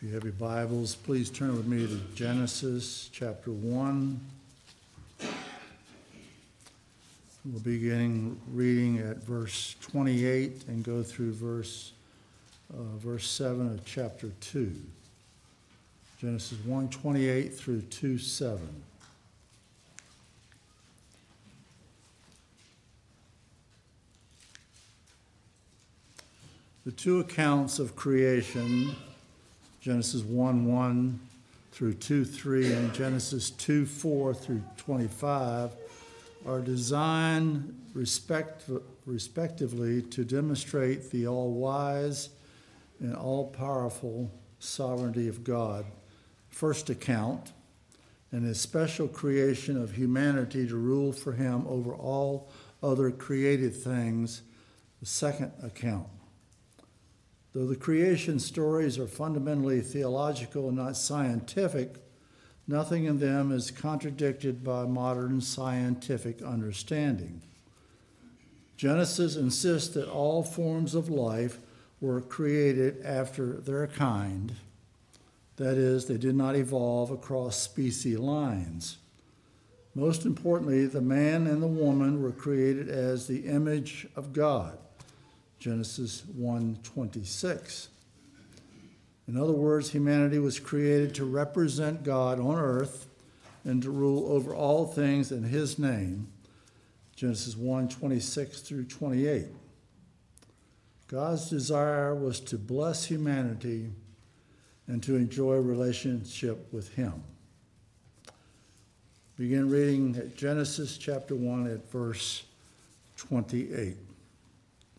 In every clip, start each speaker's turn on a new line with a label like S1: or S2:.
S1: If you have your Bibles, please turn with me to Genesis chapter 1. We'll begin reading at verse 28 and go through verse, uh, verse 7 of chapter 2. Genesis 1 28 through 2 7. The two accounts of creation, Genesis 1 1 through 2 3, and Genesis 2 4 through 25, are designed respect, respectively to demonstrate the all wise and all powerful sovereignty of God. First account, and his special creation of humanity to rule for him over all other created things. The second account. Though the creation stories are fundamentally theological and not scientific, nothing in them is contradicted by modern scientific understanding. Genesis insists that all forms of life were created after their kind. That is, they did not evolve across species lines. Most importantly, the man and the woman were created as the image of God. Genesis 1:26. In other words, humanity was created to represent God on earth and to rule over all things in his name. Genesis 1:26 through 28. God's desire was to bless humanity and to enjoy relationship with him. Begin reading at Genesis chapter 1 at verse 28.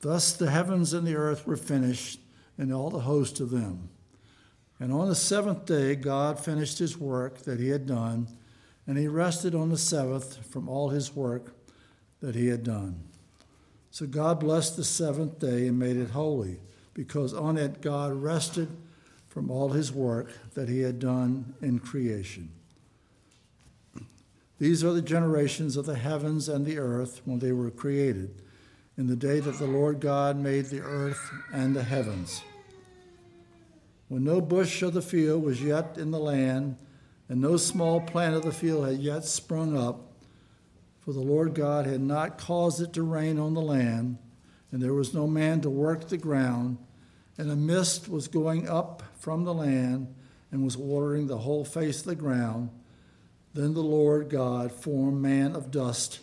S1: Thus the heavens and the earth were finished, and all the host of them. And on the seventh day, God finished his work that he had done, and he rested on the seventh from all his work that he had done. So God blessed the seventh day and made it holy, because on it God rested from all his work that he had done in creation. These are the generations of the heavens and the earth when they were created in the day that the Lord God made the earth and the heavens. When no bush of the field was yet in the land, and no small plant of the field had yet sprung up, for the Lord God had not caused it to rain on the land, and there was no man to work the ground, and a mist was going up from the land and was watering the whole face of the ground. Then the Lord God formed man of dust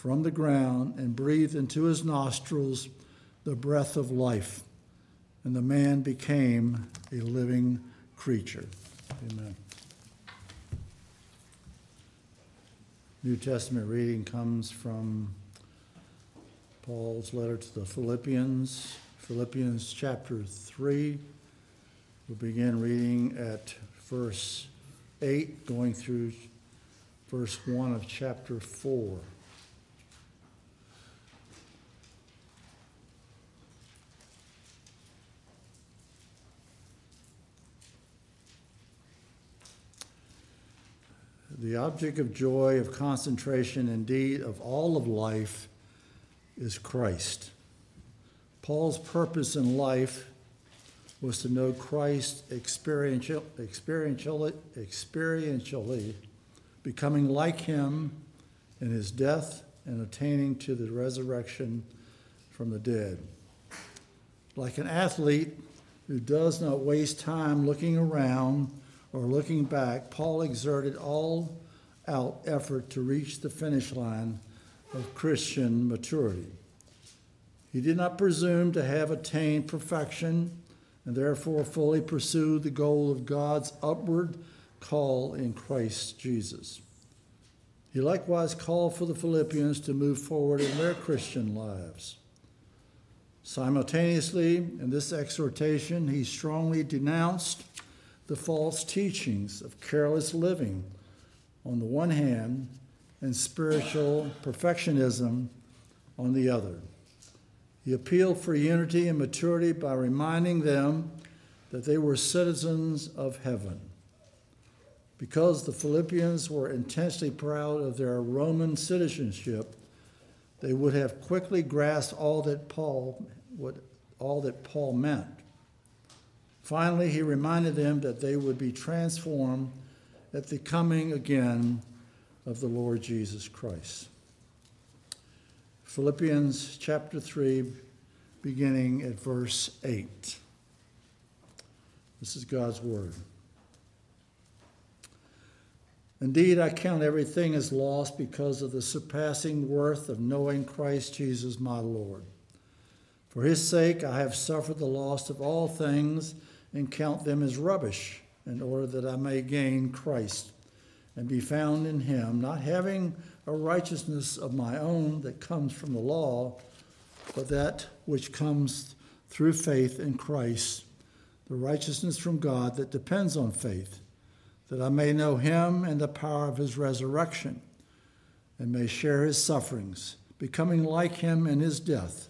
S1: from the ground and breathed into his nostrils the breath of life, and the man became a living creature. Amen. New Testament reading comes from Paul's letter to the Philippians, Philippians chapter 3. We'll begin reading at verse 8, going through verse 1 of chapter 4. The object of joy, of concentration, indeed, of all of life is Christ. Paul's purpose in life was to know Christ experiential, experientially, experientially, becoming like him in his death and attaining to the resurrection from the dead. Like an athlete who does not waste time looking around or looking back, Paul exerted all out effort to reach the finish line of Christian maturity. He did not presume to have attained perfection and therefore fully pursue the goal of God's upward call in Christ Jesus. He likewise called for the Philippians to move forward in their Christian lives. Simultaneously, in this exhortation, he strongly denounced the false teachings of careless living on the one hand and spiritual perfectionism on the other. He appealed for unity and maturity by reminding them that they were citizens of heaven. Because the Philippians were intensely proud of their Roman citizenship, they would have quickly grasped all that Paul would, all that Paul meant. Finally, he reminded them that they would be transformed at the coming again of the Lord Jesus Christ. Philippians chapter 3, beginning at verse 8. This is God's word. Indeed, I count everything as lost because of the surpassing worth of knowing Christ Jesus my Lord. For his sake, I have suffered the loss of all things and count them as rubbish, in order that I may gain Christ and be found in him, not having a righteousness of my own that comes from the law, but that which comes through faith in Christ, the righteousness from God that depends on faith that I may know him and the power of his resurrection, and may share his sufferings, becoming like him in his death,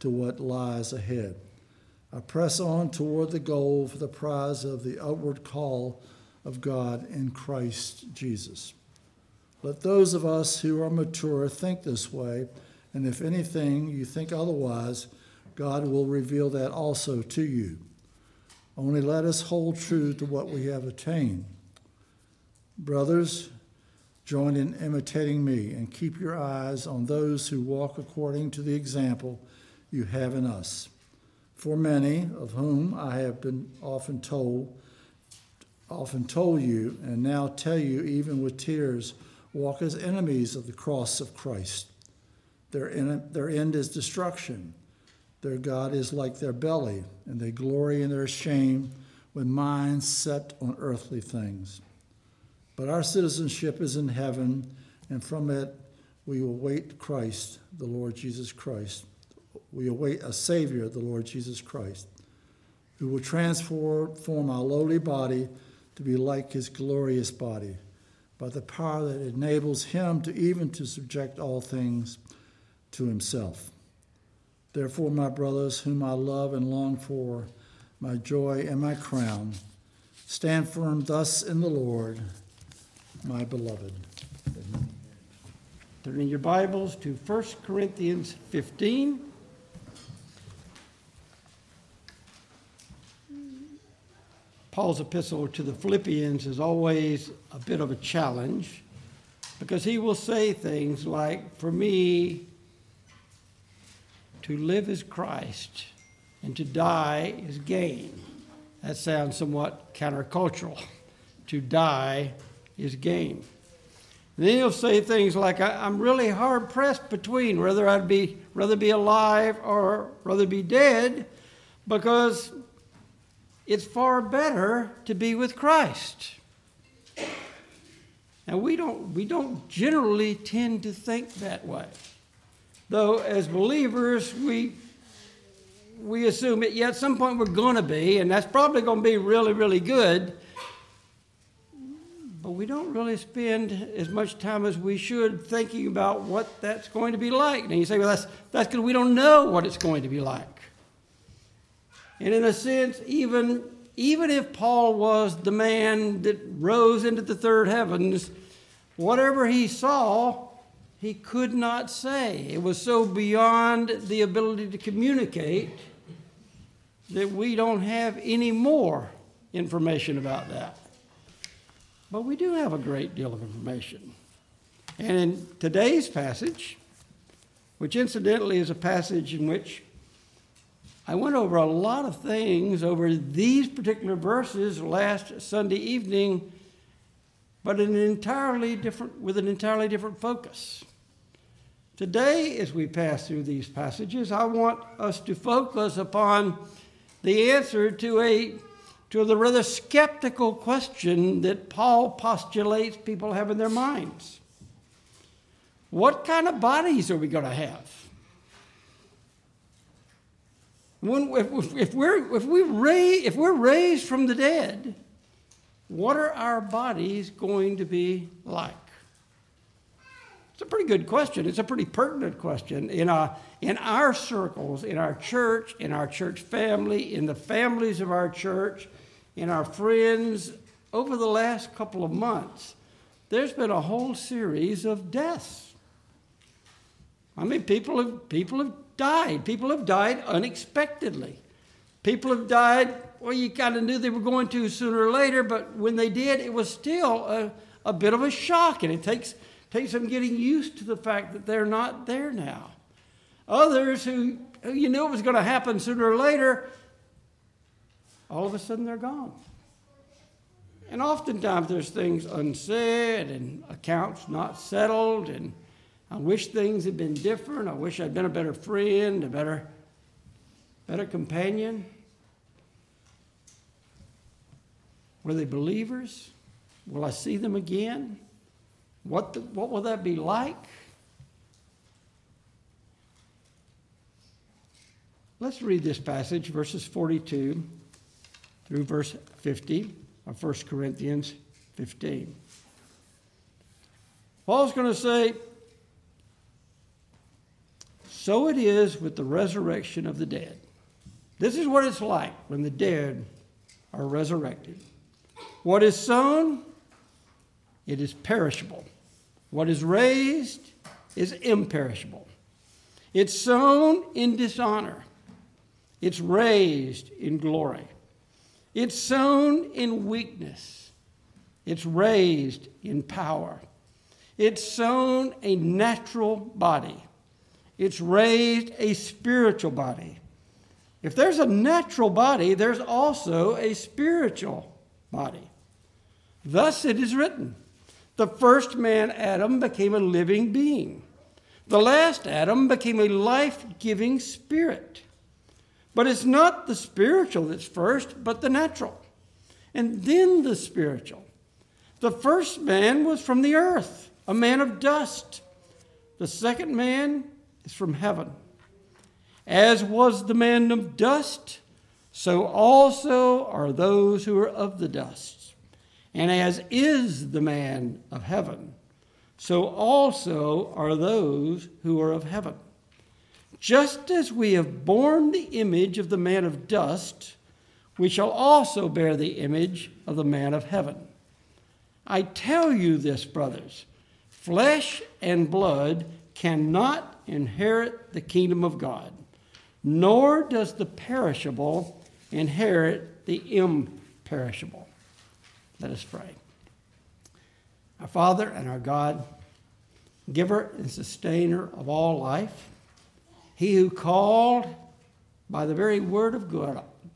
S1: to what lies ahead. I press on toward the goal for the prize of the upward call of God in Christ Jesus. Let those of us who are mature think this way, and if anything you think otherwise, God will reveal that also to you. Only let us hold true to what we have attained. Brothers, join in imitating me and keep your eyes on those who walk according to the example you have in us. For many of whom I have been often told, often told you, and now tell you even with tears, walk as enemies of the cross of Christ. Their, their end is destruction. Their God is like their belly, and they glory in their shame with minds set on earthly things. But our citizenship is in heaven, and from it we will wait Christ, the Lord Jesus Christ. We await a Savior, the Lord Jesus Christ, who will transform our lowly body to be like his glorious body by the power that enables him to even to subject all things to himself. Therefore, my brothers, whom I love and long for, my joy and my crown, stand firm thus in the Lord my beloved.
S2: Turn in your Bibles to 1 Corinthians 15. Paul's epistle to the Philippians is always a bit of a challenge because he will say things like, For me, to live is Christ and to die is gain. That sounds somewhat countercultural. To die is gain. And then he'll say things like, I'm really hard pressed between whether I'd be rather be alive or rather be dead, because it's far better to be with Christ. Now we don't we don't generally tend to think that way. Though as believers we we assume it, yeah, at some point we're going to be, and that's probably going to be really, really good but we don't really spend as much time as we should thinking about what that's going to be like. And you say, well, that's, that's because we don't know what it's going to be like. And in a sense, even, even if Paul was the man that rose into the third heavens, whatever he saw, he could not say. It was so beyond the ability to communicate that we don't have any more information about that. But we do have a great deal of information. And in today's passage, which incidentally is a passage in which I went over a lot of things over these particular verses last Sunday evening, but an entirely different, with an entirely different focus. Today, as we pass through these passages, I want us to focus upon the answer to a to the rather skeptical question that Paul postulates people have in their minds. What kind of bodies are we going to have? When, if, if, we're, if, we raise, if we're raised from the dead, what are our bodies going to be like? It's a pretty good question. It's a pretty pertinent question. In, a, in our circles, in our church, in our church family, in the families of our church, in our friends, over the last couple of months, there's been a whole series of deaths. I mean, people have, people have died. People have died unexpectedly. People have died, well, you kind of knew they were going to sooner or later, but when they did, it was still a, a bit of a shock, and it takes, takes them getting used to the fact that they're not there now. Others who, who you knew it was going to happen sooner or later, all of a sudden they're gone. And oftentimes there's things unsaid and accounts not settled, and I wish things had been different. I wish I'd been a better friend, a better, better companion. Were they believers? Will I see them again? What, the, what will that be like? Let's read this passage, verses 42 through verse 50 of 1 Corinthians 15. Paul's going to say, So it is with the resurrection of the dead. This is what it's like when the dead are resurrected. What is sown, it is perishable. What is raised is imperishable. It's sown in dishonor, it's raised in glory. It's sown in weakness, it's raised in power. It's sown a natural body, it's raised a spiritual body. If there's a natural body, there's also a spiritual body. Thus it is written the first man, Adam, became a living being. The last Adam became a life giving spirit. But it's not the spiritual that's first, but the natural. And then the spiritual. The first man was from the earth, a man of dust. The second man is from heaven. As was the man of dust, so also are those who are of the dust. And as is the man of heaven, so also are those who are of heaven. Just as we have borne the image of the man of dust, we shall also bear the image of the man of heaven. I tell you this, brothers flesh and blood cannot inherit the kingdom of God, nor does the perishable inherit the imperishable. Let us pray. Our Father and our God, giver and sustainer of all life, he who called by the very word of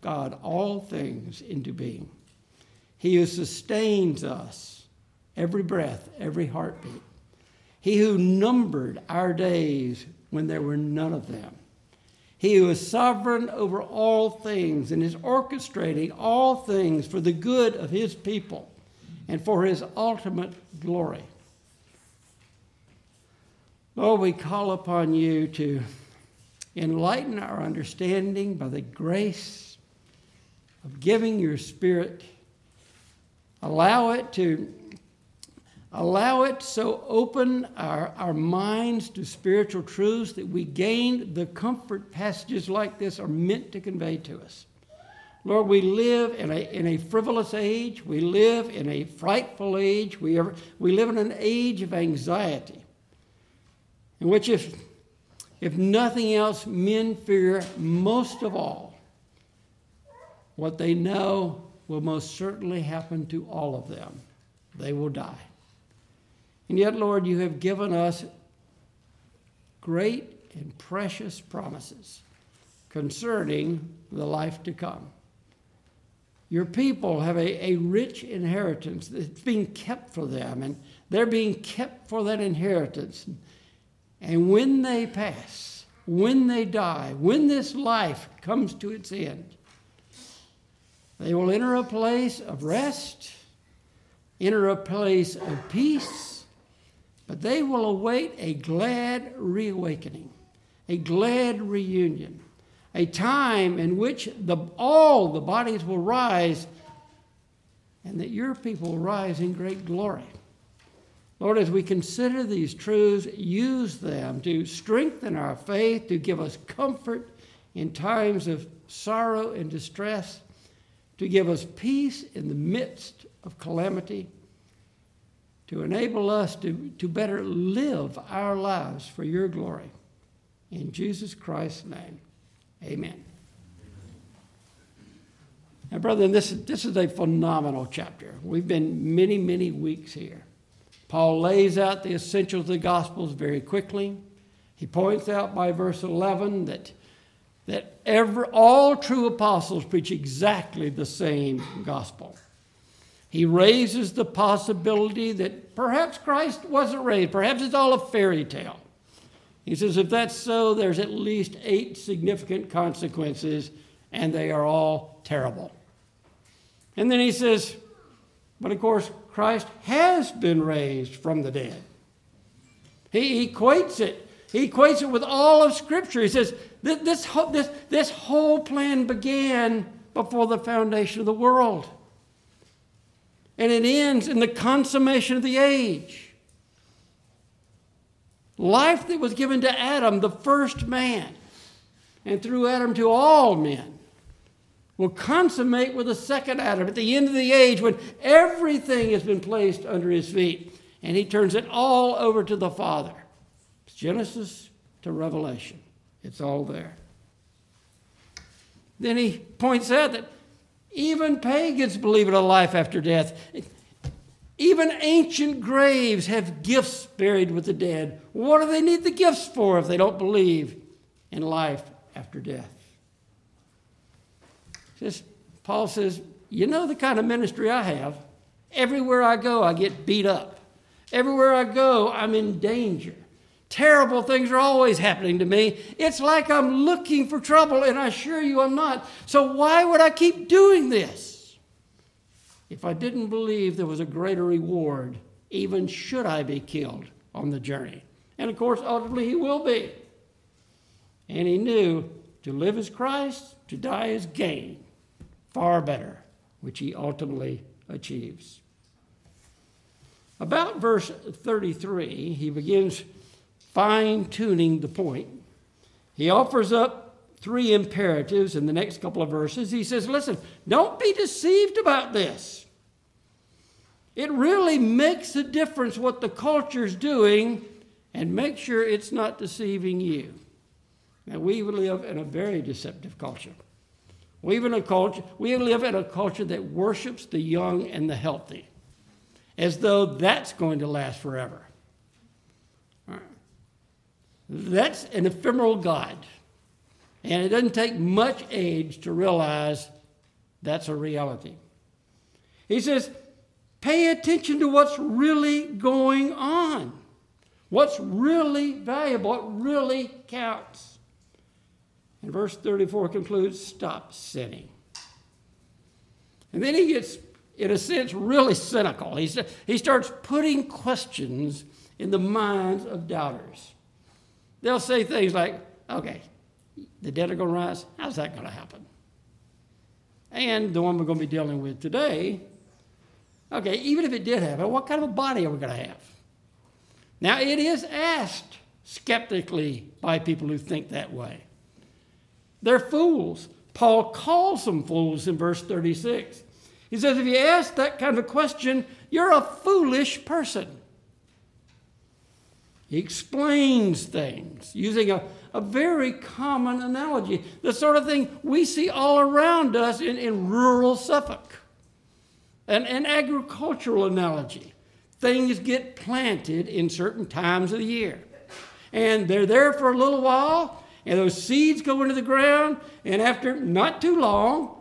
S2: God, all things into being. He who sustains us every breath, every heartbeat. He who numbered our days when there were none of them. He who is sovereign over all things and is orchestrating all things for the good of his people and for his ultimate glory. Lord, we call upon you to Enlighten our understanding by the grace of giving your Spirit. Allow it to allow it so open our, our minds to spiritual truths that we gain the comfort passages like this are meant to convey to us. Lord, we live in a, in a frivolous age. We live in a frightful age. We, are, we live in an age of anxiety, in which, if, if nothing else, men fear most of all what they know will most certainly happen to all of them. They will die. And yet, Lord, you have given us great and precious promises concerning the life to come. Your people have a, a rich inheritance that's being kept for them, and they're being kept for that inheritance. And when they pass, when they die, when this life comes to its end, they will enter a place of rest, enter a place of peace, but they will await a glad reawakening, a glad reunion a time in which the, all the bodies will rise and that your people will rise in great glory. Lord, as we consider these truths, use them to strengthen our faith, to give us comfort in times of sorrow and distress, to give us peace in the midst of calamity, to enable us to, to better live our lives for your glory. In Jesus Christ's name. Amen. Now, brethren, this, this is a phenomenal chapter. We've been many, many weeks here. Paul lays out the essentials of the Gospels very quickly. He points out by verse 11 that, that every, all true apostles preach exactly the same gospel. He raises the possibility that perhaps Christ wasn't raised, perhaps it's all a fairy tale. He says, if that's so, there's at least eight significant consequences, and they are all terrible. And then he says, but of course, Christ has been raised from the dead. He equates it. He equates it with all of Scripture. He says, this, this, this, whole plan began before the foundation of the world. And it ends in the consummation of the age. Life that was given to Adam, the first man, and through Adam to all men, will consummate with the second Adam at the end of the age when everything has been placed under his feet and he turns it all over to the Father. It's Genesis to Revelation, it's all there. Then he points out that even pagans believe in a life after death. Even ancient graves have gifts buried with the dead. What do they need the gifts for if they don't believe in life after death? Says, Paul says, You know the kind of ministry I have. Everywhere I go, I get beat up. Everywhere I go, I'm in danger. Terrible things are always happening to me. It's like I'm looking for trouble, and I assure you I'm not. So, why would I keep doing this? if I didn't believe there was a greater reward, even should I be killed on the journey. And of course, ultimately, he will be. And he knew to live as Christ, to die as gain, far better, which he ultimately achieves. About verse 33, he begins fine tuning the point. He offers up three imperatives in the next couple of verses. He says, Listen, don't be deceived about this. It really makes a difference what the culture's doing and make sure it's not deceiving you. Now, we live in a very deceptive culture. We live in a culture, we live in a culture that worships the young and the healthy, as though that's going to last forever. That's an ephemeral God. And it doesn't take much age to realize that's a reality. He says, Pay attention to what's really going on, what's really valuable, what really counts. And verse 34 concludes stop sinning. And then he gets, in a sense, really cynical. He, he starts putting questions in the minds of doubters. They'll say things like, okay, the dead are going to rise. How's that going to happen? And the one we're going to be dealing with today Okay, even if it did happen, what kind of a body are we going to have? Now, it is asked skeptically by people who think that way. They're fools. Paul calls them fools in verse 36. He says, if you ask that kind of a question, you're a foolish person. He explains things using a, a very common analogy, the sort of thing we see all around us in, in rural Suffolk. An, an agricultural analogy. Things get planted in certain times of the year. And they're there for a little while, and those seeds go into the ground, and after not too long,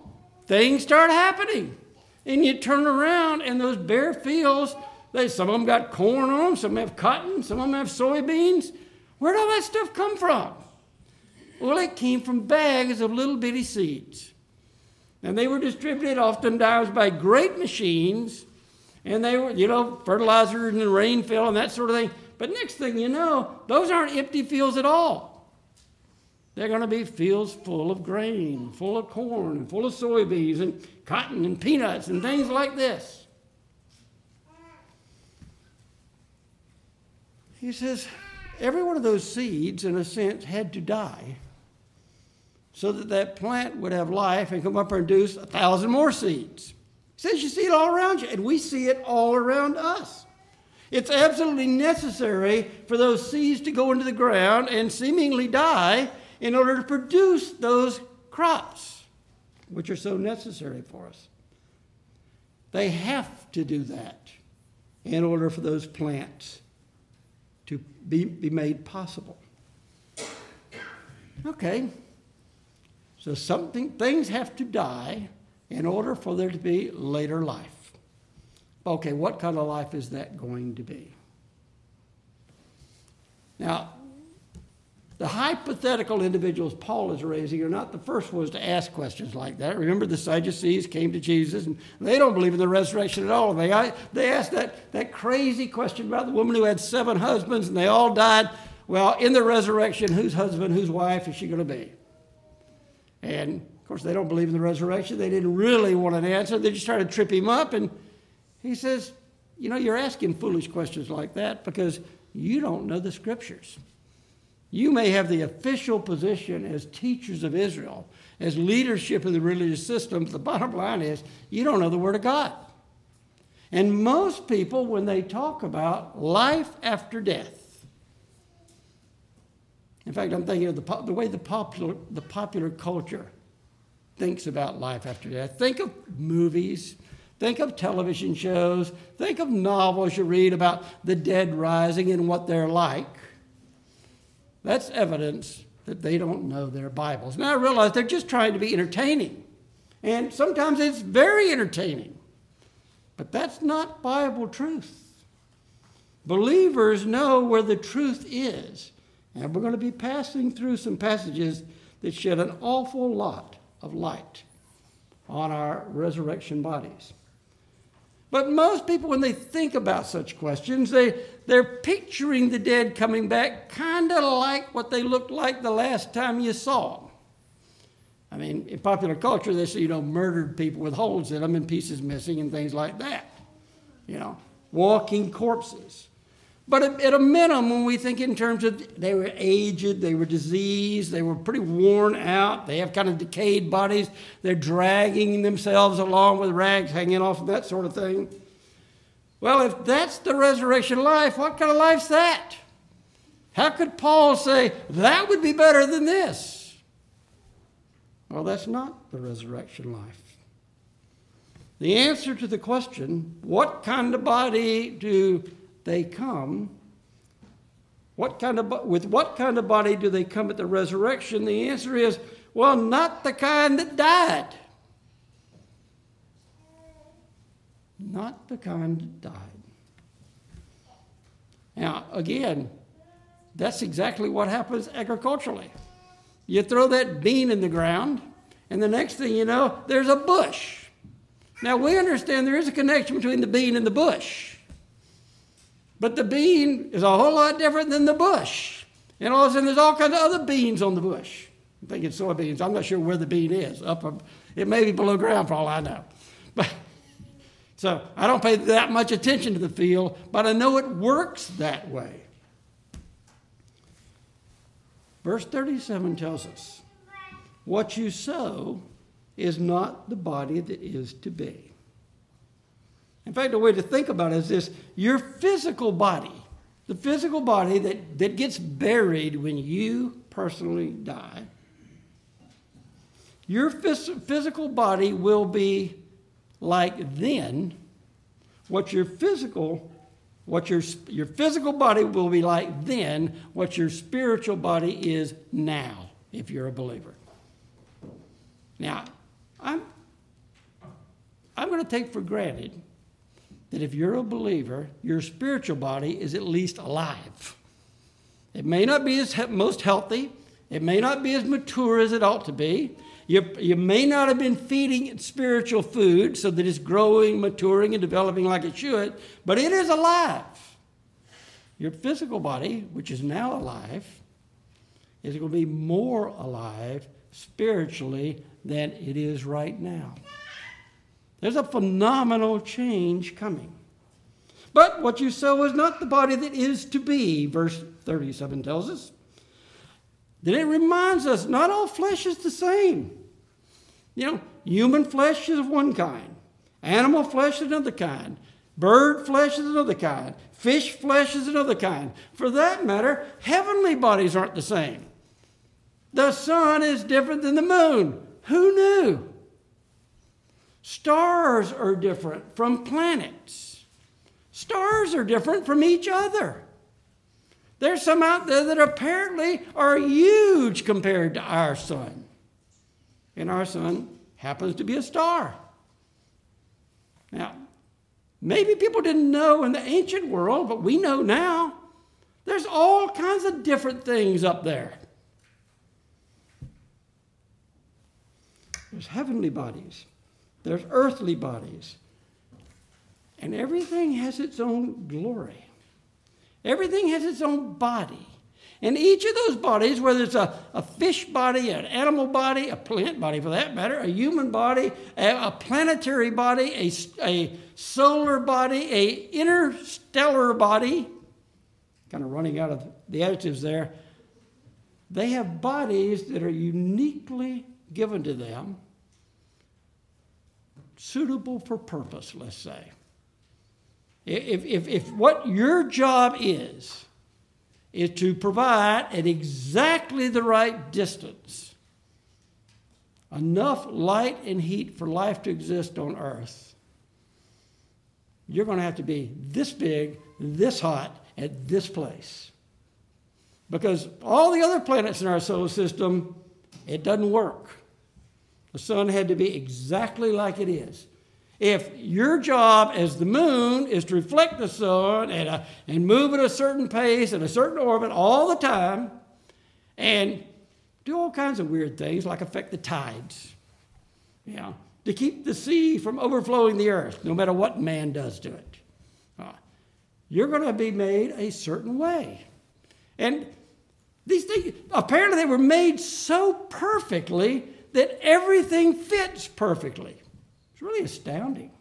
S2: things start happening. And you turn around, and those bare fields, they, some of them got corn on them, some have cotton, some of them have soybeans. Where'd all that stuff come from? Well, it came from bags of little bitty seeds. And they were distributed oftentimes by great machines, and they were, you know, fertilizer and the rain fell and that sort of thing. But next thing you know, those aren't empty fields at all. They're going to be fields full of grain, full of corn, and full of soybeans, and cotton, and peanuts, and things like this. He says, every one of those seeds, in a sense, had to die so that that plant would have life and come up and produce a thousand more seeds. He says, You see it all around you, and we see it all around us. It's absolutely necessary for those seeds to go into the ground and seemingly die in order to produce those crops, which are so necessary for us. They have to do that in order for those plants be, be made possible. Okay, so something things have to die in order for there to be later life. Okay, what kind of life is that going to be? Now, the hypothetical individuals Paul is raising are not the first ones to ask questions like that. Remember, the Sadducees came to Jesus and they don't believe in the resurrection at all. They, they asked that, that crazy question about the woman who had seven husbands and they all died. Well, in the resurrection, whose husband, whose wife is she going to be? And of course, they don't believe in the resurrection. They didn't really want an answer. They just tried to trip him up. And he says, You know, you're asking foolish questions like that because you don't know the scriptures. You may have the official position as teachers of Israel, as leadership in the religious system. The bottom line is you don't know the Word of God. And most people, when they talk about life after death, in fact, I'm thinking of the, the way the popular, the popular culture thinks about life after death. Think of movies, think of television shows, think of novels you read about the dead rising and what they're like. That's evidence that they don't know their Bibles. Now I realize they're just trying to be entertaining. And sometimes it's very entertaining. But that's not Bible truth. Believers know where the truth is. And we're going to be passing through some passages that shed an awful lot of light on our resurrection bodies. But most people, when they think about such questions, they, they're picturing the dead coming back kind of like what they looked like the last time you saw them. I mean, in popular culture, they say, you know, murdered people with holes in them and pieces missing and things like that. You know, walking corpses. But at, a minimum, when we think in terms of they were aged, they were diseased, they were pretty worn out, they have kind of decayed bodies, they're dragging themselves along with rags hanging off and that sort of thing. Well, if that's the resurrection life, what kind of life's that? How could Paul say that would be better than this? Well, that's not the resurrection life. The answer to the question, what kind of body do they come, what kind of, with what kind of body do they come at the resurrection? The answer is, well, not the kind that died. Not the kind that died. Now, again, that's exactly what happens agriculturally. You throw that bean in the ground, and the next thing you know, there's a bush. Now, we understand there is a connection between the bean and the bush. But the bean is a whole lot different than the bush. And all of a sudden, there's all kinds of other beans on the bush. I'm thinking soybeans. I'm not sure where the bean is. Up, it may be below ground for all I know. But so I don't pay that much attention to the field, but I know it works that way. Verse 37 tells us what you sow is not the body that is to be. In fact, the way to think about it is this. Your physical body, the physical body that, that gets buried when you personally die, your phys- physical body will be like then what your physical what your, your physical body will be like then what your spiritual body is now if you're a believer. Now i'm i'm going to take for granted that if you're a believer your spiritual body is at least alive it may not be as most healthy it may not be as mature as it ought to be you, you may not have been feeding it spiritual food so that it's growing, maturing, and developing like it should, but it is alive. Your physical body, which is now alive, is going to be more alive spiritually than it is right now. There's a phenomenal change coming. But what you sow is not the body that is to be, verse 37 tells us. Then it reminds us not all flesh is the same. You know, human flesh is of one kind, animal flesh is another kind, bird flesh is another kind, fish flesh is another kind. For that matter, heavenly bodies aren't the same. The sun is different than the moon. Who knew? Stars are different from planets. Stars are different from each other. There's some out there that apparently are huge compared to our sun and our sun happens to be a star. Now, maybe people didn't know in the ancient world, but we know now. There's all kinds of different things up there. There's heavenly bodies, there's earthly bodies, and everything has its own glory. Everything has its own body. And each of those bodies, whether it's a, a fish body, an animal body, a plant body for that matter, a human body, a, a planetary body, a, a solar body, a interstellar body, kind of running out of the adjectives there, they have bodies that are uniquely given to them, suitable for purpose, let's say. If, if, if what your job is, is to provide at exactly the right distance enough light and heat for life to exist on Earth, you're going to have to be this big, this hot, at this place. Because all the other planets in our solar system, it doesn't work. The sun had to be exactly like it is. If your job as the moon is to reflect the sun and, uh, and move at a certain pace and a certain orbit all the time and do all kinds of weird things like affect the tides, you know, to keep the sea from overflowing the earth, no matter what man does to it. Uh, you're going to be made a certain way. And these things, apparently, they were made so perfectly that everything fits perfectly. It's really astounding.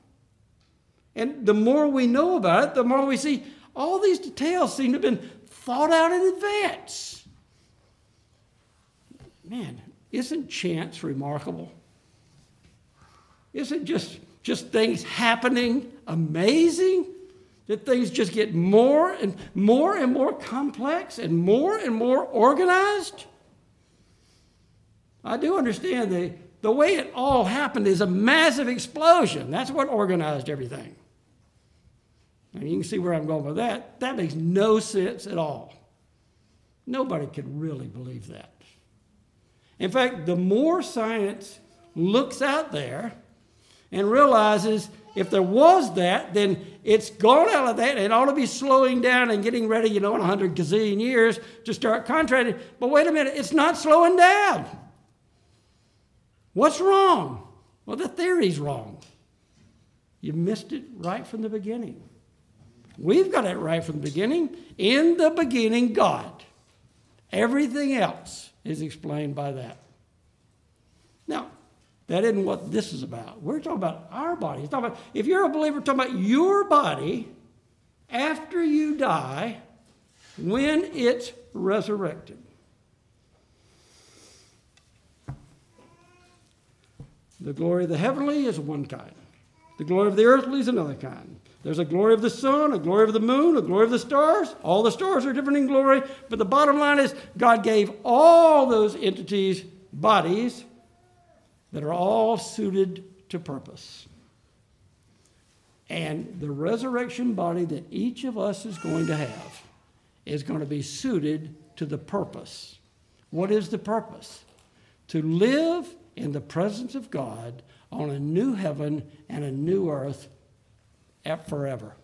S2: And the more we know about it, the more we see all these details seem to have been thought out in advance. Man, isn't chance remarkable? Isn't just, just things happening amazing? That things just get more and more and more complex and more and more organized? I do understand the the way it all happened is a massive explosion. That's what organized everything. And you can see where I'm going with that. That makes no sense at all. Nobody could really believe that. In fact, the more science looks out there and realizes if there was that, then it's gone out of that. It ought to be slowing down and getting ready, you know, in 100 gazillion years to start contracting. But wait a minute, it's not slowing down. What's wrong? Well, the theory's wrong. You missed it right from the beginning. We've got it right from the beginning. In the beginning, God. Everything else is explained by that. Now, that isn't what this is about. We're talking about our body. It's about, if you're a believer, talking about your body after you die when it's resurrected. The glory of the heavenly is one kind. The glory of the earthly is another kind. There's a glory of the sun, a glory of the moon, a glory of the stars. All the stars are different in glory, but the bottom line is God gave all those entities bodies that are all suited to purpose. And the resurrection body that each of us is going to have is going to be suited to the purpose. What is the purpose? To live in the presence of God on a new heaven and a new earth forever.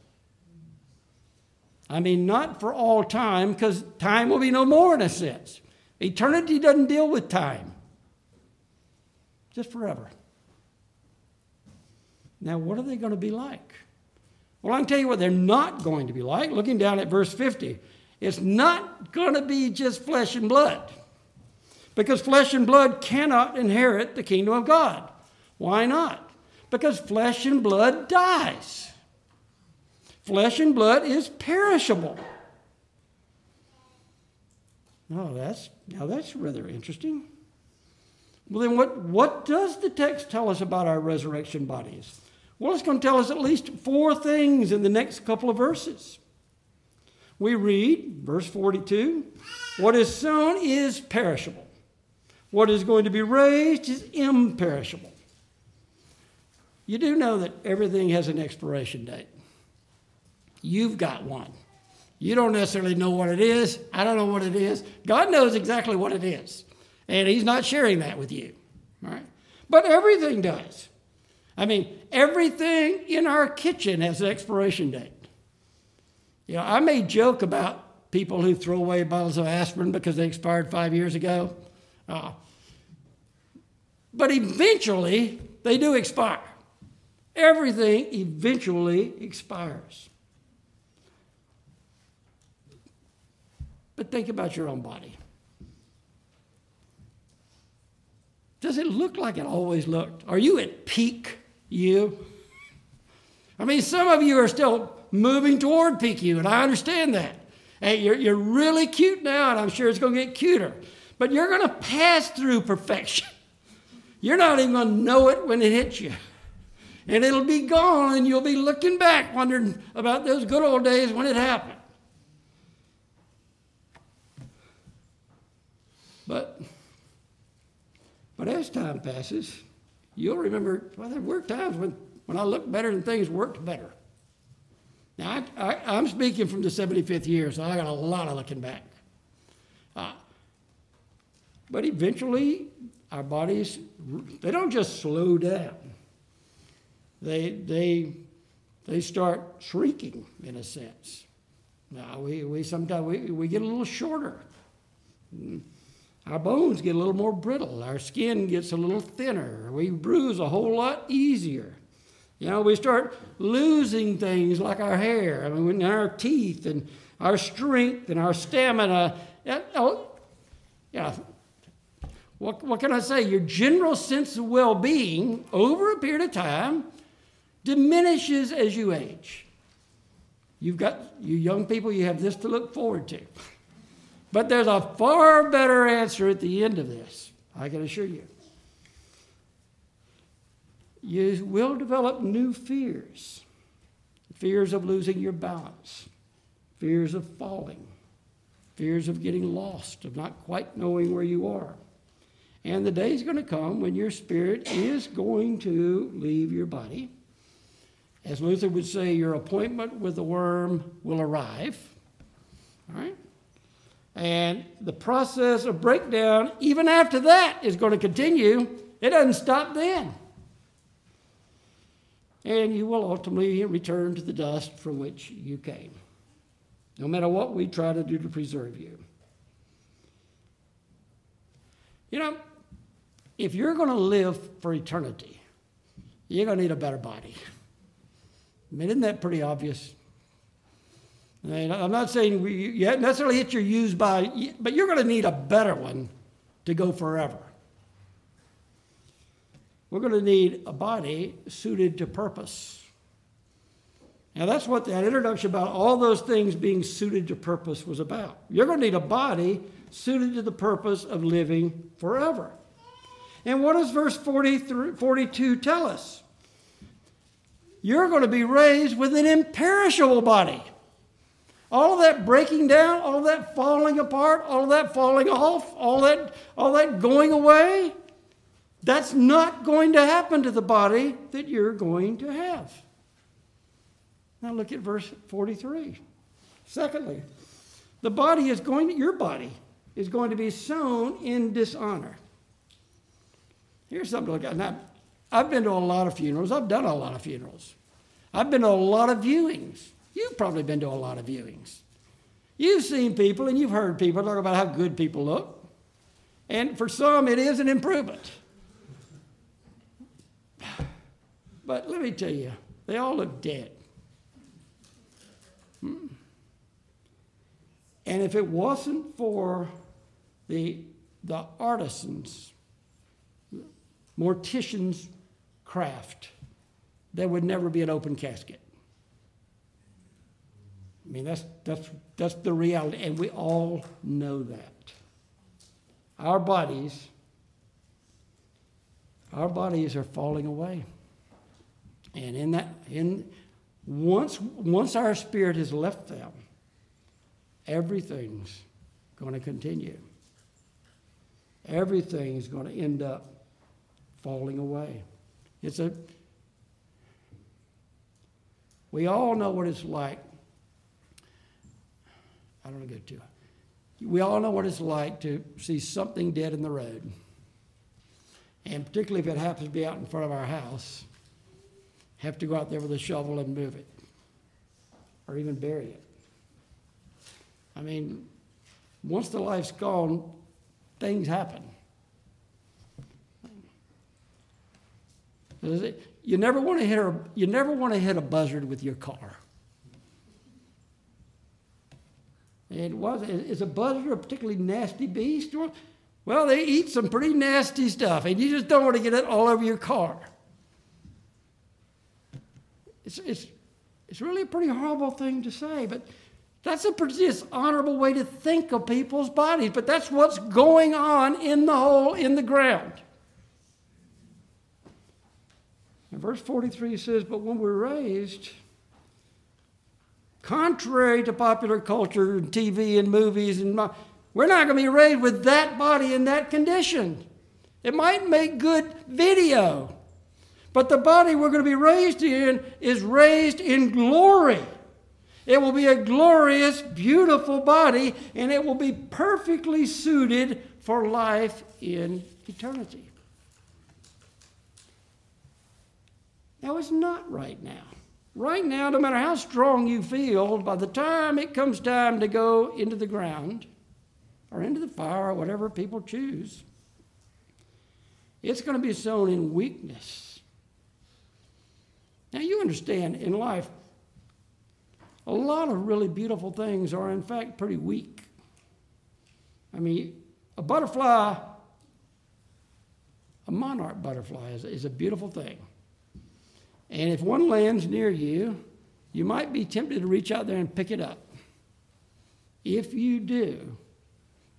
S2: I mean, not for all time, because time will be no more in a sense. Eternity doesn't deal with time, just forever. Now, what are they going to be like? Well, I can tell you what they're not going to be like. Looking down at verse 50, it's not going to be just flesh and blood. Because flesh and blood cannot inherit the kingdom of God. Why not? Because flesh and blood dies. Flesh and blood is perishable. No, that's now that's rather interesting. Well, then what, what does the text tell us about our resurrection bodies? Well, it's going to tell us at least four things in the next couple of verses. We read, verse 42 what is sown is perishable, what is going to be raised is imperishable. You do know that everything has an expiration date. You've got one. You don't necessarily know what it is. I don't know what it is. God knows exactly what it is. And He's not sharing that with you. Right? But everything does. I mean, everything in our kitchen has an expiration date. You know, I may joke about people who throw away bottles of aspirin because they expired five years ago. Uh, but eventually, they do expire. Everything eventually expires. But think about your own body. Does it look like it always looked? Are you at peak you? I mean, some of you are still moving toward peak you, and I understand that. Hey, you're, you're really cute now, and I'm sure it's going to get cuter. But you're going to pass through perfection. You're not even going to know it when it hits you. And it'll be gone, and you'll be looking back, wondering about those good old days when it happened. But, but as time passes, you'll remember, well, there were times when, when I looked better and things worked better. Now, I, am speaking from the 75th year, so I got a lot of looking back. But eventually, our bodies, they don't just slow down. They, they, they start shrinking, in a sense. Now, we, we sometimes we, we get a little shorter. Our bones get a little more brittle. Our skin gets a little thinner. We bruise a whole lot easier. You know, we start losing things like our hair, I mean, our teeth and our strength and our stamina. Oh, yeah. What, what can I say? Your general sense of well being over a period of time diminishes as you age. You've got, you young people, you have this to look forward to. But there's a far better answer at the end of this, I can assure you. You will develop new fears fears of losing your balance, fears of falling, fears of getting lost, of not quite knowing where you are. And the day is going to come when your spirit is going to leave your body. As Luther would say, your appointment with the worm will arrive. All right? And the process of breakdown, even after that, is going to continue. It doesn't stop then. And you will ultimately return to the dust from which you came, no matter what we try to do to preserve you. You know, if you're going to live for eternity, you're going to need a better body. I mean, isn't that pretty obvious? And I'm not saying we, you necessarily hit your use by, but you're going to need a better one to go forever. We're going to need a body suited to purpose. Now, that's what that introduction about all those things being suited to purpose was about. You're going to need a body suited to the purpose of living forever. And what does verse 42 tell us? You're going to be raised with an imperishable body. All of that breaking down, all of that falling apart, all of that falling off, all that, all that going away, that's not going to happen to the body that you're going to have. Now look at verse 43. Secondly, the body is going to, your body is going to be sown in dishonor. Here's something to look at. Now, I've been to a lot of funerals. I've done a lot of funerals. I've been to a lot of viewings. You've probably been to a lot of viewings. You've seen people and you've heard people talk about how good people look. And for some, it is an improvement. But let me tell you, they all look dead. Hmm. And if it wasn't for the, the artisans, mortician's craft, there would never be an open casket. I mean, that's, that's, that's the reality, and we all know that. Our bodies, our bodies are falling away. And in that, in once, once our spirit has left them, everything's going to continue. Everything's going to end up falling away. It's a we all know what it's like. I don't want to go too. We all know what it's like to see something dead in the road. And particularly if it happens to be out in front of our house, have to go out there with a shovel and move it or even bury it. I mean, once the life's gone, things happen. You never want to hit a, you never want to hit a buzzard with your car. And was is a buzzard a particularly nasty beast? Well, they eat some pretty nasty stuff, and you just don't want to get it all over your car. It's, it's, it's really a pretty horrible thing to say, but that's a pretty dishonorable way to think of people's bodies. But that's what's going on in the hole in the ground. And verse 43 says, But when we're raised, contrary to popular culture and TV and movies, and we're not going to be raised with that body in that condition. It might make good video, but the body we're going to be raised in is raised in glory. It will be a glorious, beautiful body, and it will be perfectly suited for life in eternity. Now, it's not right now. Right now, no matter how strong you feel, by the time it comes time to go into the ground or into the fire or whatever people choose, it's going to be sown in weakness. Now, you understand in life, a lot of really beautiful things are, in fact, pretty weak. I mean, a butterfly, a monarch butterfly, is, is a beautiful thing. And if one lands near you, you might be tempted to reach out there and pick it up. If you do,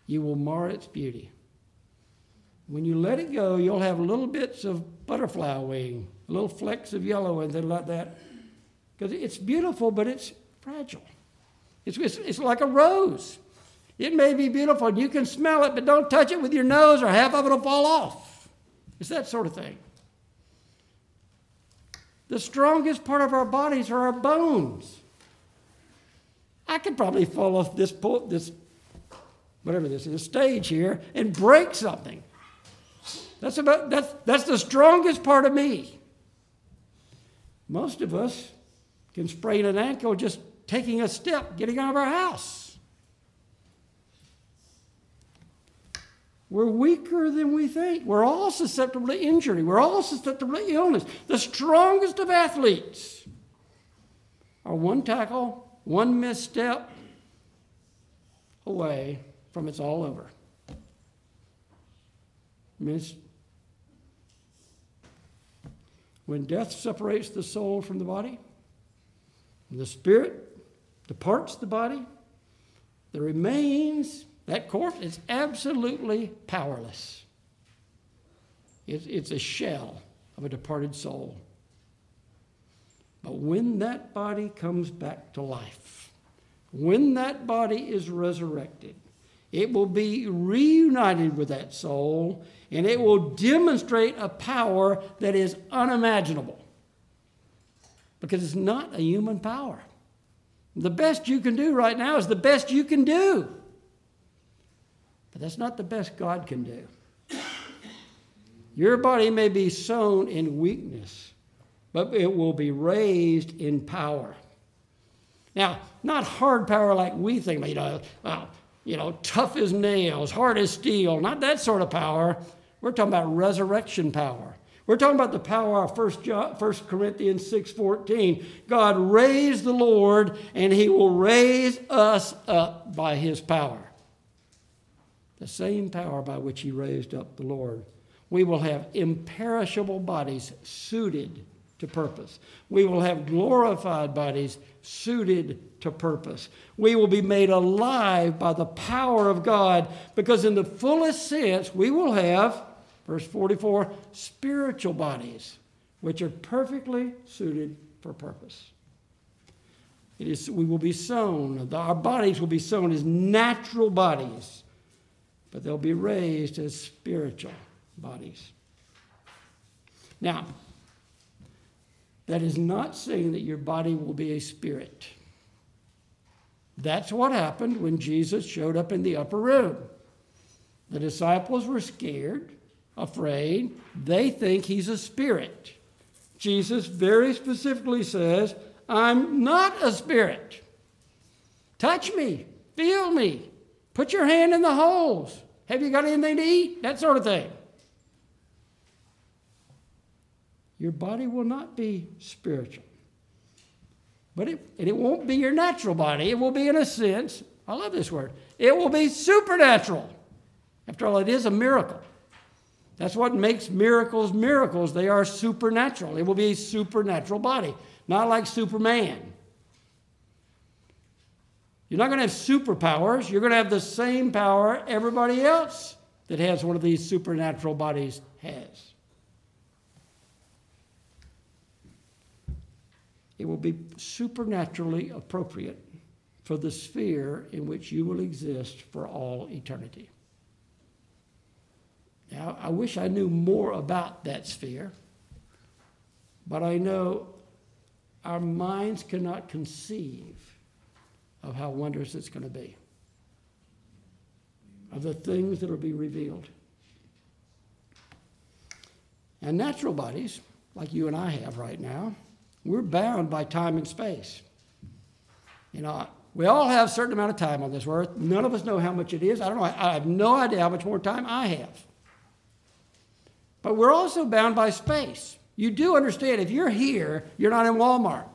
S2: you will mar its beauty. When you let it go, you'll have little bits of butterfly wing, little flecks of yellow and things like that. Because it's beautiful, but it's fragile. It's, it's, it's like a rose. It may be beautiful and you can smell it, but don't touch it with your nose or half of it will fall off. It's that sort of thing. The strongest part of our bodies are our bones. I could probably fall off this, this whatever this is, stage here, and break something. That's, about, that's, that's the strongest part of me. Most of us can sprain an ankle just taking a step, getting out of our house. We're weaker than we think. We're all susceptible to injury. We're all susceptible to illness. The strongest of athletes are one tackle, one misstep away from it's all over. Miss, when death separates the soul from the body, the spirit departs the body, the remains that corpse is absolutely powerless. It's, it's a shell of a departed soul. But when that body comes back to life, when that body is resurrected, it will be reunited with that soul and it will demonstrate a power that is unimaginable because it's not a human power. The best you can do right now is the best you can do. But that's not the best God can do. Your body may be sown in weakness, but it will be raised in power. Now, not hard power like we think, you know, uh, you know, tough as nails, hard as steel, not that sort of power. We're talking about resurrection power. We're talking about the power of 1, John, 1 Corinthians 6.14. God raised the Lord, and he will raise us up by his power. The same power by which he raised up the Lord. We will have imperishable bodies suited to purpose. We will have glorified bodies suited to purpose. We will be made alive by the power of God because, in the fullest sense, we will have, verse 44, spiritual bodies which are perfectly suited for purpose. It is, we will be sown, our bodies will be sown as natural bodies, but they'll be raised as spiritual bodies. Now, that is not saying that your body will be a spirit. That's what happened when Jesus showed up in the upper room. The disciples were scared, afraid. They think he's a spirit. Jesus very specifically says, I'm not a spirit. Touch me, feel me, put your hand in the holes. Have you got anything to eat? That sort of thing. Your body will not be spiritual. But it, and it won't be your natural body. It will be, in a sense, I love this word, it will be supernatural. After all, it is a miracle. That's what makes miracles miracles. They are supernatural. It will be a supernatural body, not like Superman. You're not going to have superpowers. You're going to have the same power everybody else that has one of these supernatural bodies has. It will be supernaturally appropriate for the sphere in which you will exist for all eternity. Now, I wish I knew more about that sphere, but I know our minds cannot conceive of how wondrous it's going to be, of the things that will be revealed. And natural bodies, like you and I have right now, we're bound by time and space. You know, we all have a certain amount of time on this earth. None of us know how much it is. I don't know. I have no idea how much more time I have. But we're also bound by space. You do understand if you're here, you're not in Walmart.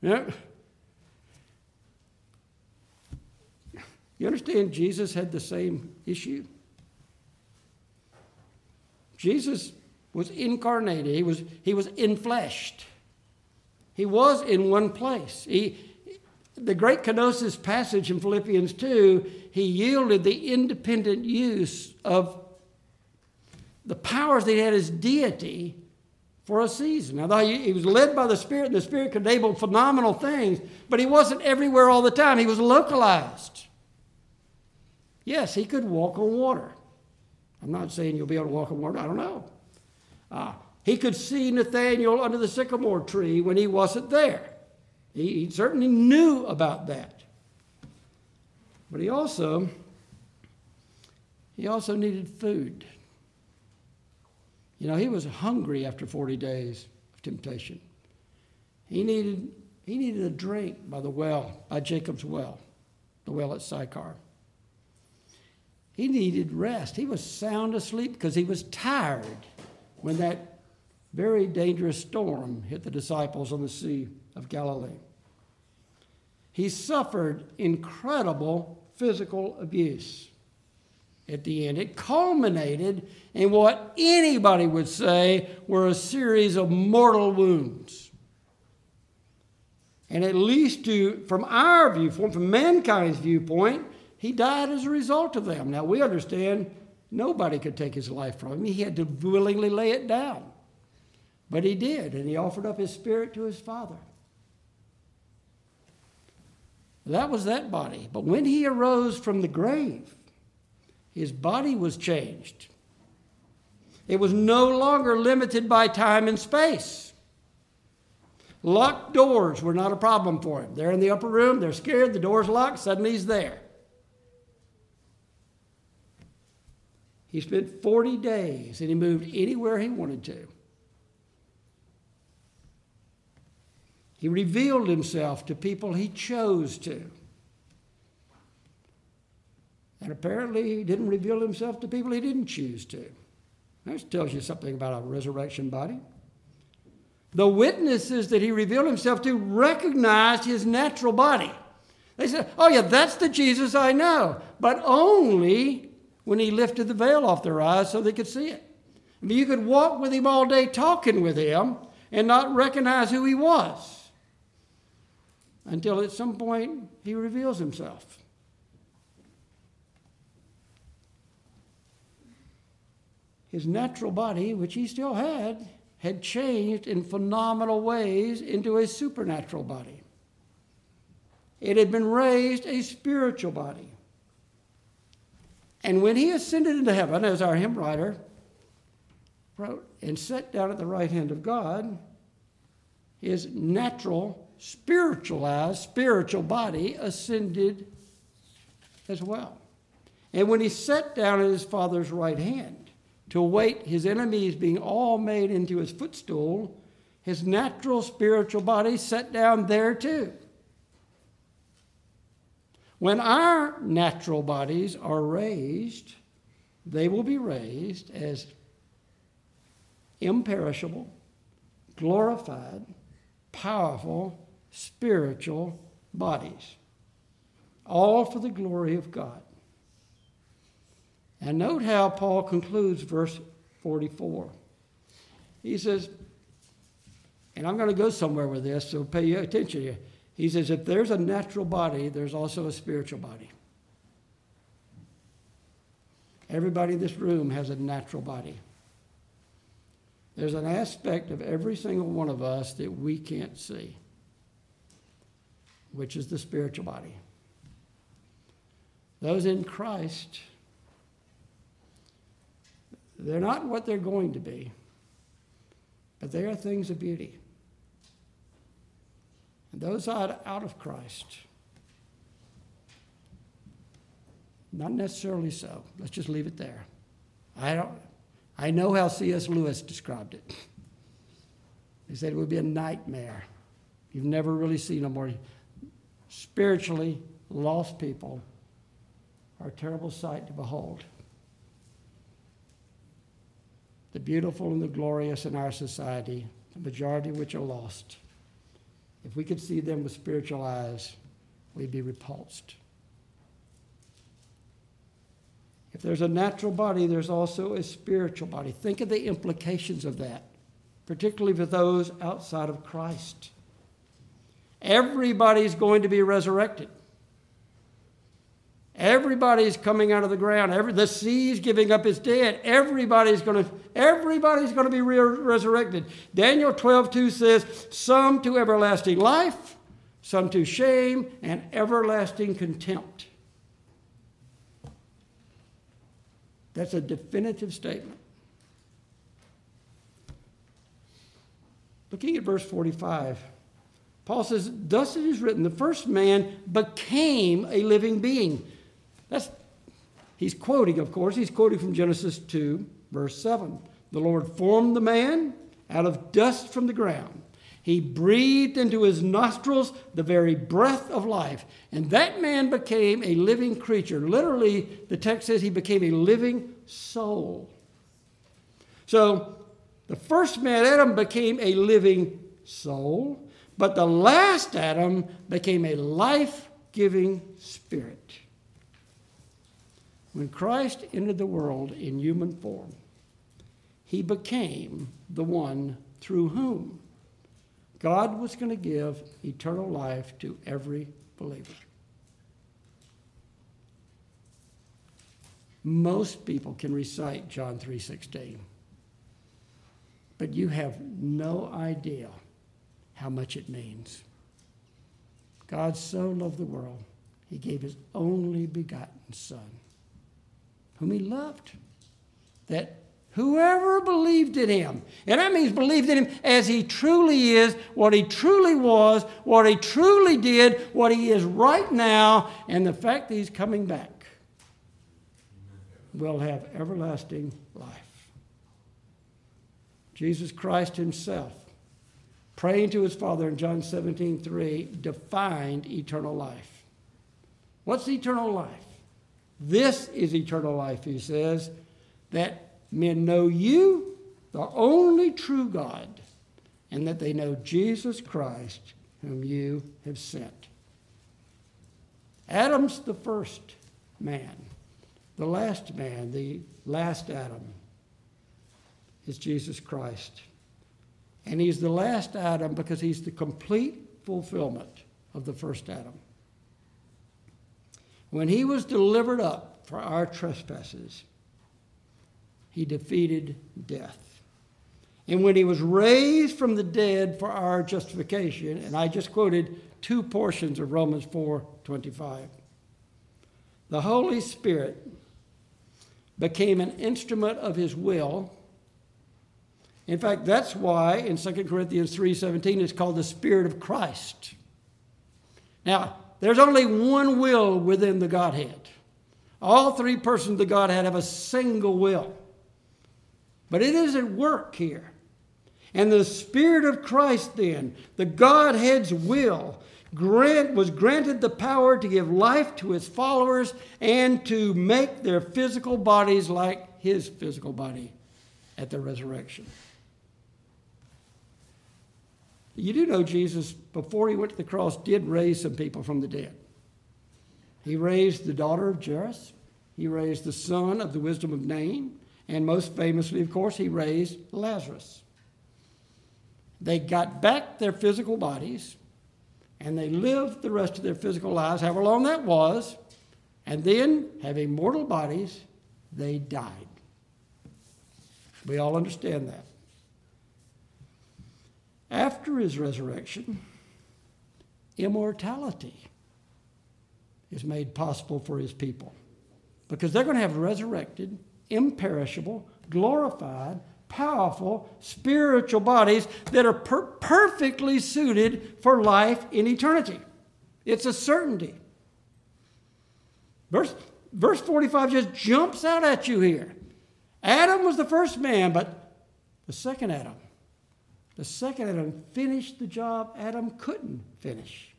S2: Yeah. You understand Jesus had the same issue? Jesus was incarnated, he was, he was infleshed. He was in one place. He, the great kenosis passage in Philippians 2, he yielded the independent use of the powers that he had as deity for a season. Now, he was led by the Spirit, and the Spirit could enable phenomenal things, but he wasn't everywhere all the time. He was localized. Yes, he could walk on water. I'm not saying you'll be able to walk on water, I don't know. Uh, he could see Nathaniel under the sycamore tree when he wasn't there. He, he certainly knew about that. But he also he also needed food. You know, he was hungry after 40 days of temptation. He needed, he needed a drink by the well, by Jacob's well, the well at Sychar. He needed rest. He was sound asleep because he was tired when that very dangerous storm hit the disciples on the Sea of Galilee. He suffered incredible physical abuse at the end. It culminated in what anybody would say were a series of mortal wounds. And at least to, from our viewpoint, from mankind's viewpoint, he died as a result of them. Now we understand Nobody could take his life from him. He had to willingly lay it down. But he did, and he offered up his spirit to his Father. That was that body. But when he arose from the grave, his body was changed. It was no longer limited by time and space. Locked doors were not a problem for him. They're in the upper room, they're scared, the door's locked, suddenly he's there. He spent 40 days and he moved anywhere he wanted to. He revealed himself to people he chose to. And apparently, he didn't reveal himself to people he didn't choose to. That tells you something about a resurrection body. The witnesses that he revealed himself to recognized his natural body. They said, Oh, yeah, that's the Jesus I know. But only when he lifted the veil off their eyes so they could see it. I mean, you could walk with him all day talking with him and not recognize who he was until at some point he reveals himself. His natural body, which he still had, had changed in phenomenal ways into a supernatural body. It had been raised a spiritual body. And when he ascended into heaven, as our hymn writer wrote, and sat down at the right hand of God, his natural, spiritualized, spiritual body ascended as well. And when he sat down at his Father's right hand, to await his enemies being all made into his footstool, his natural spiritual body sat down there too. When our natural bodies are raised, they will be raised as imperishable, glorified, powerful, spiritual bodies, all for the glory of God. And note how Paul concludes verse 44. He says, and I'm going to go somewhere with this, so pay attention here. He says, if there's a natural body, there's also a spiritual body. Everybody in this room has a natural body. There's an aspect of every single one of us that we can't see, which is the spiritual body. Those in Christ they're not what they're going to be, but they are things of beauty. And those out, out of Christ, not necessarily so. Let's just leave it there. I don't. I know how C.S. Lewis described it. He said it would be a nightmare. You've never really seen a more spiritually lost people are a terrible sight to behold the beautiful and the glorious in our society, the majority of which are lost. If we could see them with spiritual eyes, we'd be repulsed. If there's a natural body, there's also a spiritual body. Think of the implications of that, particularly for those outside of Christ. Everybody's going to be resurrected. Everybody's coming out of the ground. Every, the sea's giving up its dead. Everybody's going to everybody's going to be re- resurrected. Daniel 12:2 says, some to everlasting life, some to shame and everlasting contempt. That's a definitive statement. Looking at verse 45, Paul says, Thus it is written, the first man became a living being. That's, he's quoting, of course, he's quoting from Genesis 2, verse 7. The Lord formed the man out of dust from the ground. He breathed into his nostrils the very breath of life, and that man became a living creature. Literally, the text says he became a living soul. So, the first man, Adam, became a living soul, but the last Adam became a life giving spirit. When Christ entered the world in human form, he became the one through whom God was going to give eternal life to every believer. Most people can recite John 3:16. But you have no idea how much it means. God so loved the world, he gave his only begotten Son, whom he loved, that whoever believed in him, and that means believed in him as he truly is, what he truly was, what he truly did, what he is right now, and the fact that he's coming back, will have everlasting life. Jesus Christ himself, praying to his Father in John 17 3, defined eternal life. What's eternal life? This is eternal life, he says, that men know you, the only true God, and that they know Jesus Christ, whom you have sent. Adam's the first man, the last man, the last Adam is Jesus Christ. And he's the last Adam because he's the complete fulfillment of the first Adam. When he was delivered up for our trespasses, he defeated death. And when he was raised from the dead for our justification, and I just quoted two portions of Romans 4 25, the Holy Spirit became an instrument of his will in fact, that's why in 2 Corinthians 3:17 it's called the Spirit of Christ. Now, there's only one will within the Godhead. All three persons of the Godhead have a single will. But it is at work here. And the Spirit of Christ, then, the Godhead's will, grant, was granted the power to give life to his followers and to make their physical bodies like his physical body at the resurrection. You do know Jesus, before he went to the cross, did raise some people from the dead. He raised the daughter of Jairus, he raised the son of the wisdom of Nain, and most famously, of course, he raised Lazarus. They got back their physical bodies and they lived the rest of their physical lives, however long that was, and then, having mortal bodies, they died. We all understand that. After his resurrection, immortality is made possible for his people because they're going to have resurrected, imperishable, glorified, powerful, spiritual bodies that are per- perfectly suited for life in eternity. It's a certainty. Verse, verse 45 just jumps out at you here. Adam was the first man, but the second Adam the second Adam finished the job Adam couldn't finish.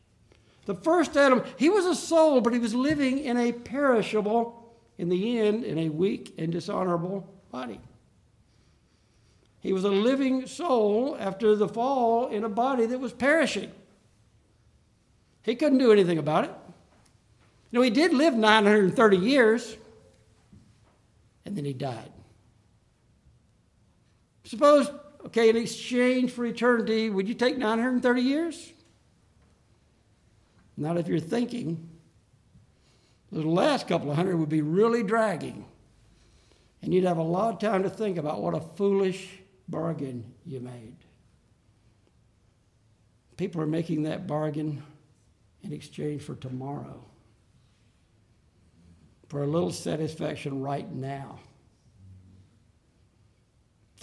S2: The first Adam, he was a soul, but he was living in a perishable, in the end, in a weak and dishonorable body. He was a living soul after the fall in a body that was perishing. He couldn't do anything about it. You know, he did live 930 years, and then he died. Suppose Okay, in exchange for eternity, would you take 930 years? Not if you're thinking. The last couple of hundred would be really dragging. And you'd have a lot of time to think about what a foolish bargain you made. People are making that bargain in exchange for tomorrow, for a little satisfaction right now.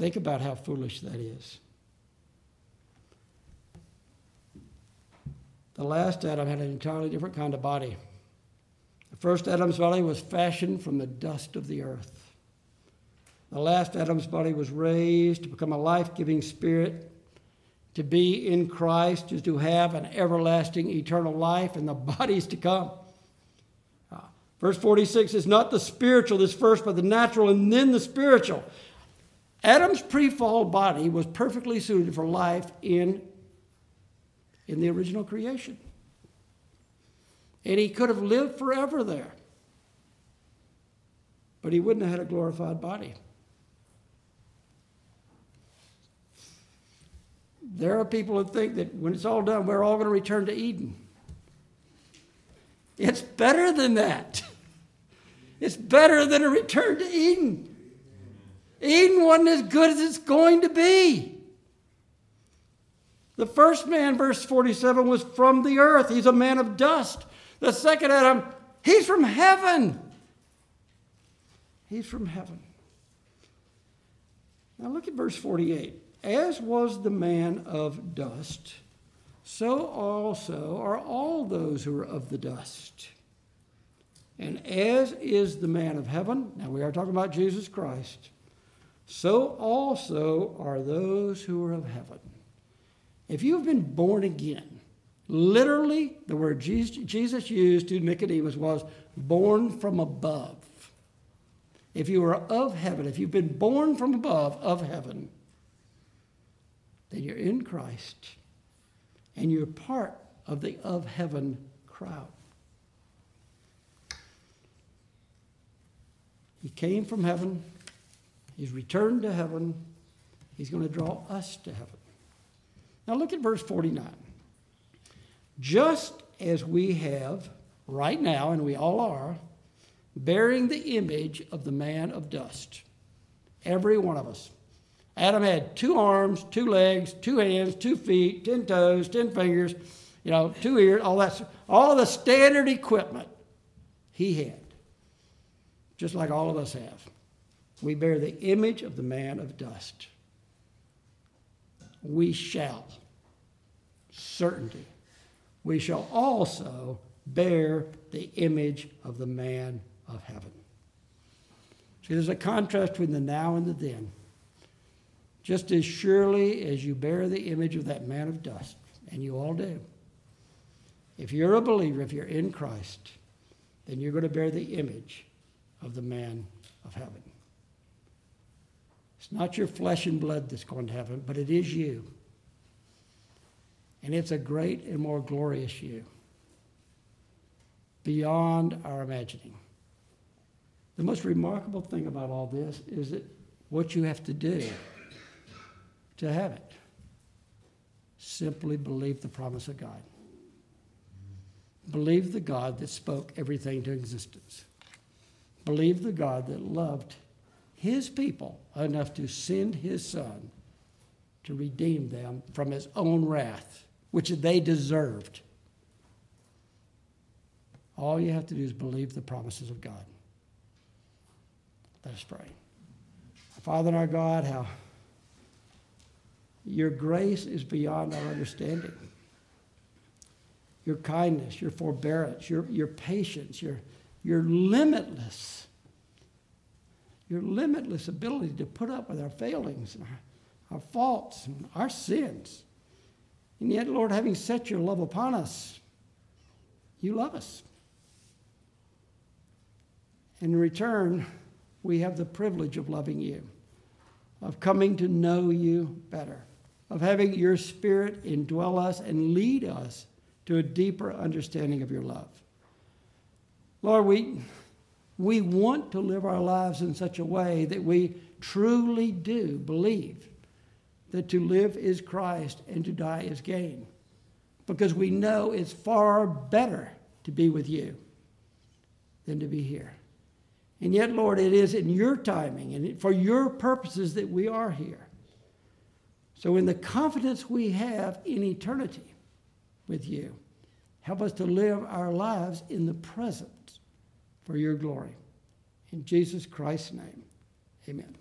S2: Think about how foolish that is. The last Adam had an entirely different kind of body. The first Adam's body was fashioned from the dust of the earth. The last Adam's body was raised to become a life giving spirit. To be in Christ is to have an everlasting eternal life and the bodies to come. Uh, verse 46 is not the spiritual this first, but the natural and then the spiritual. Adam's pre fall body was perfectly suited for life in, in the original creation. And he could have lived forever there. But he wouldn't have had a glorified body. There are people who think that when it's all done, we're all going to return to Eden. It's better than that. It's better than a return to Eden. Eden wasn't as good as it's going to be. The first man, verse 47, was from the earth. He's a man of dust. The second Adam, he's from heaven. He's from heaven. Now look at verse 48. As was the man of dust, so also are all those who are of the dust. And as is the man of heaven, now we are talking about Jesus Christ, so also are those who are of heaven. If you have been born again, literally the word Jesus used to Nicodemus was born from above. If you are of heaven, if you've been born from above, of heaven, then you're in Christ and you're part of the of heaven crowd. He came from heaven, he's returned to heaven, he's going to draw us to heaven. Now look at verse 49. Just as we have right now, and we all are, bearing the image of the man of dust, every one of us. Adam had two arms, two legs, two hands, two feet, ten toes, ten fingers, you know, two ears, all that, all the standard equipment he had, just like all of us have. We bear the image of the man of dust we shall, certainty, we shall also bear the image of the man of heaven. See, there's a contrast between the now and the then. Just as surely as you bear the image of that man of dust, and you all do, if you're a believer, if you're in Christ, then you're going to bear the image of the man of heaven. Not your flesh and blood that's going to heaven, but it is you. And it's a great and more glorious you, beyond our imagining. The most remarkable thing about all this is that what you have to do to have it. Simply believe the promise of God. Believe the God that spoke everything to existence. Believe the God that loved his people enough to send his son to redeem them from his own wrath, which they deserved. All you have to do is believe the promises of God. Let us pray. Father and our God, how your grace is beyond our understanding. Your kindness, your forbearance, your, your patience, your, your limitless your limitless ability to put up with our failings and our, our faults and our sins. And yet, Lord, having set your love upon us, you love us. In return, we have the privilege of loving you, of coming to know you better, of having your Spirit indwell us and lead us to a deeper understanding of your love. Lord, we we want to live our lives in such a way that we truly do believe that to live is Christ and to die is gain. Because we know it's far better to be with you than to be here. And yet, Lord, it is in your timing and for your purposes that we are here. So, in the confidence we have in eternity with you, help us to live our lives in the present for your glory. In Jesus Christ's name, amen.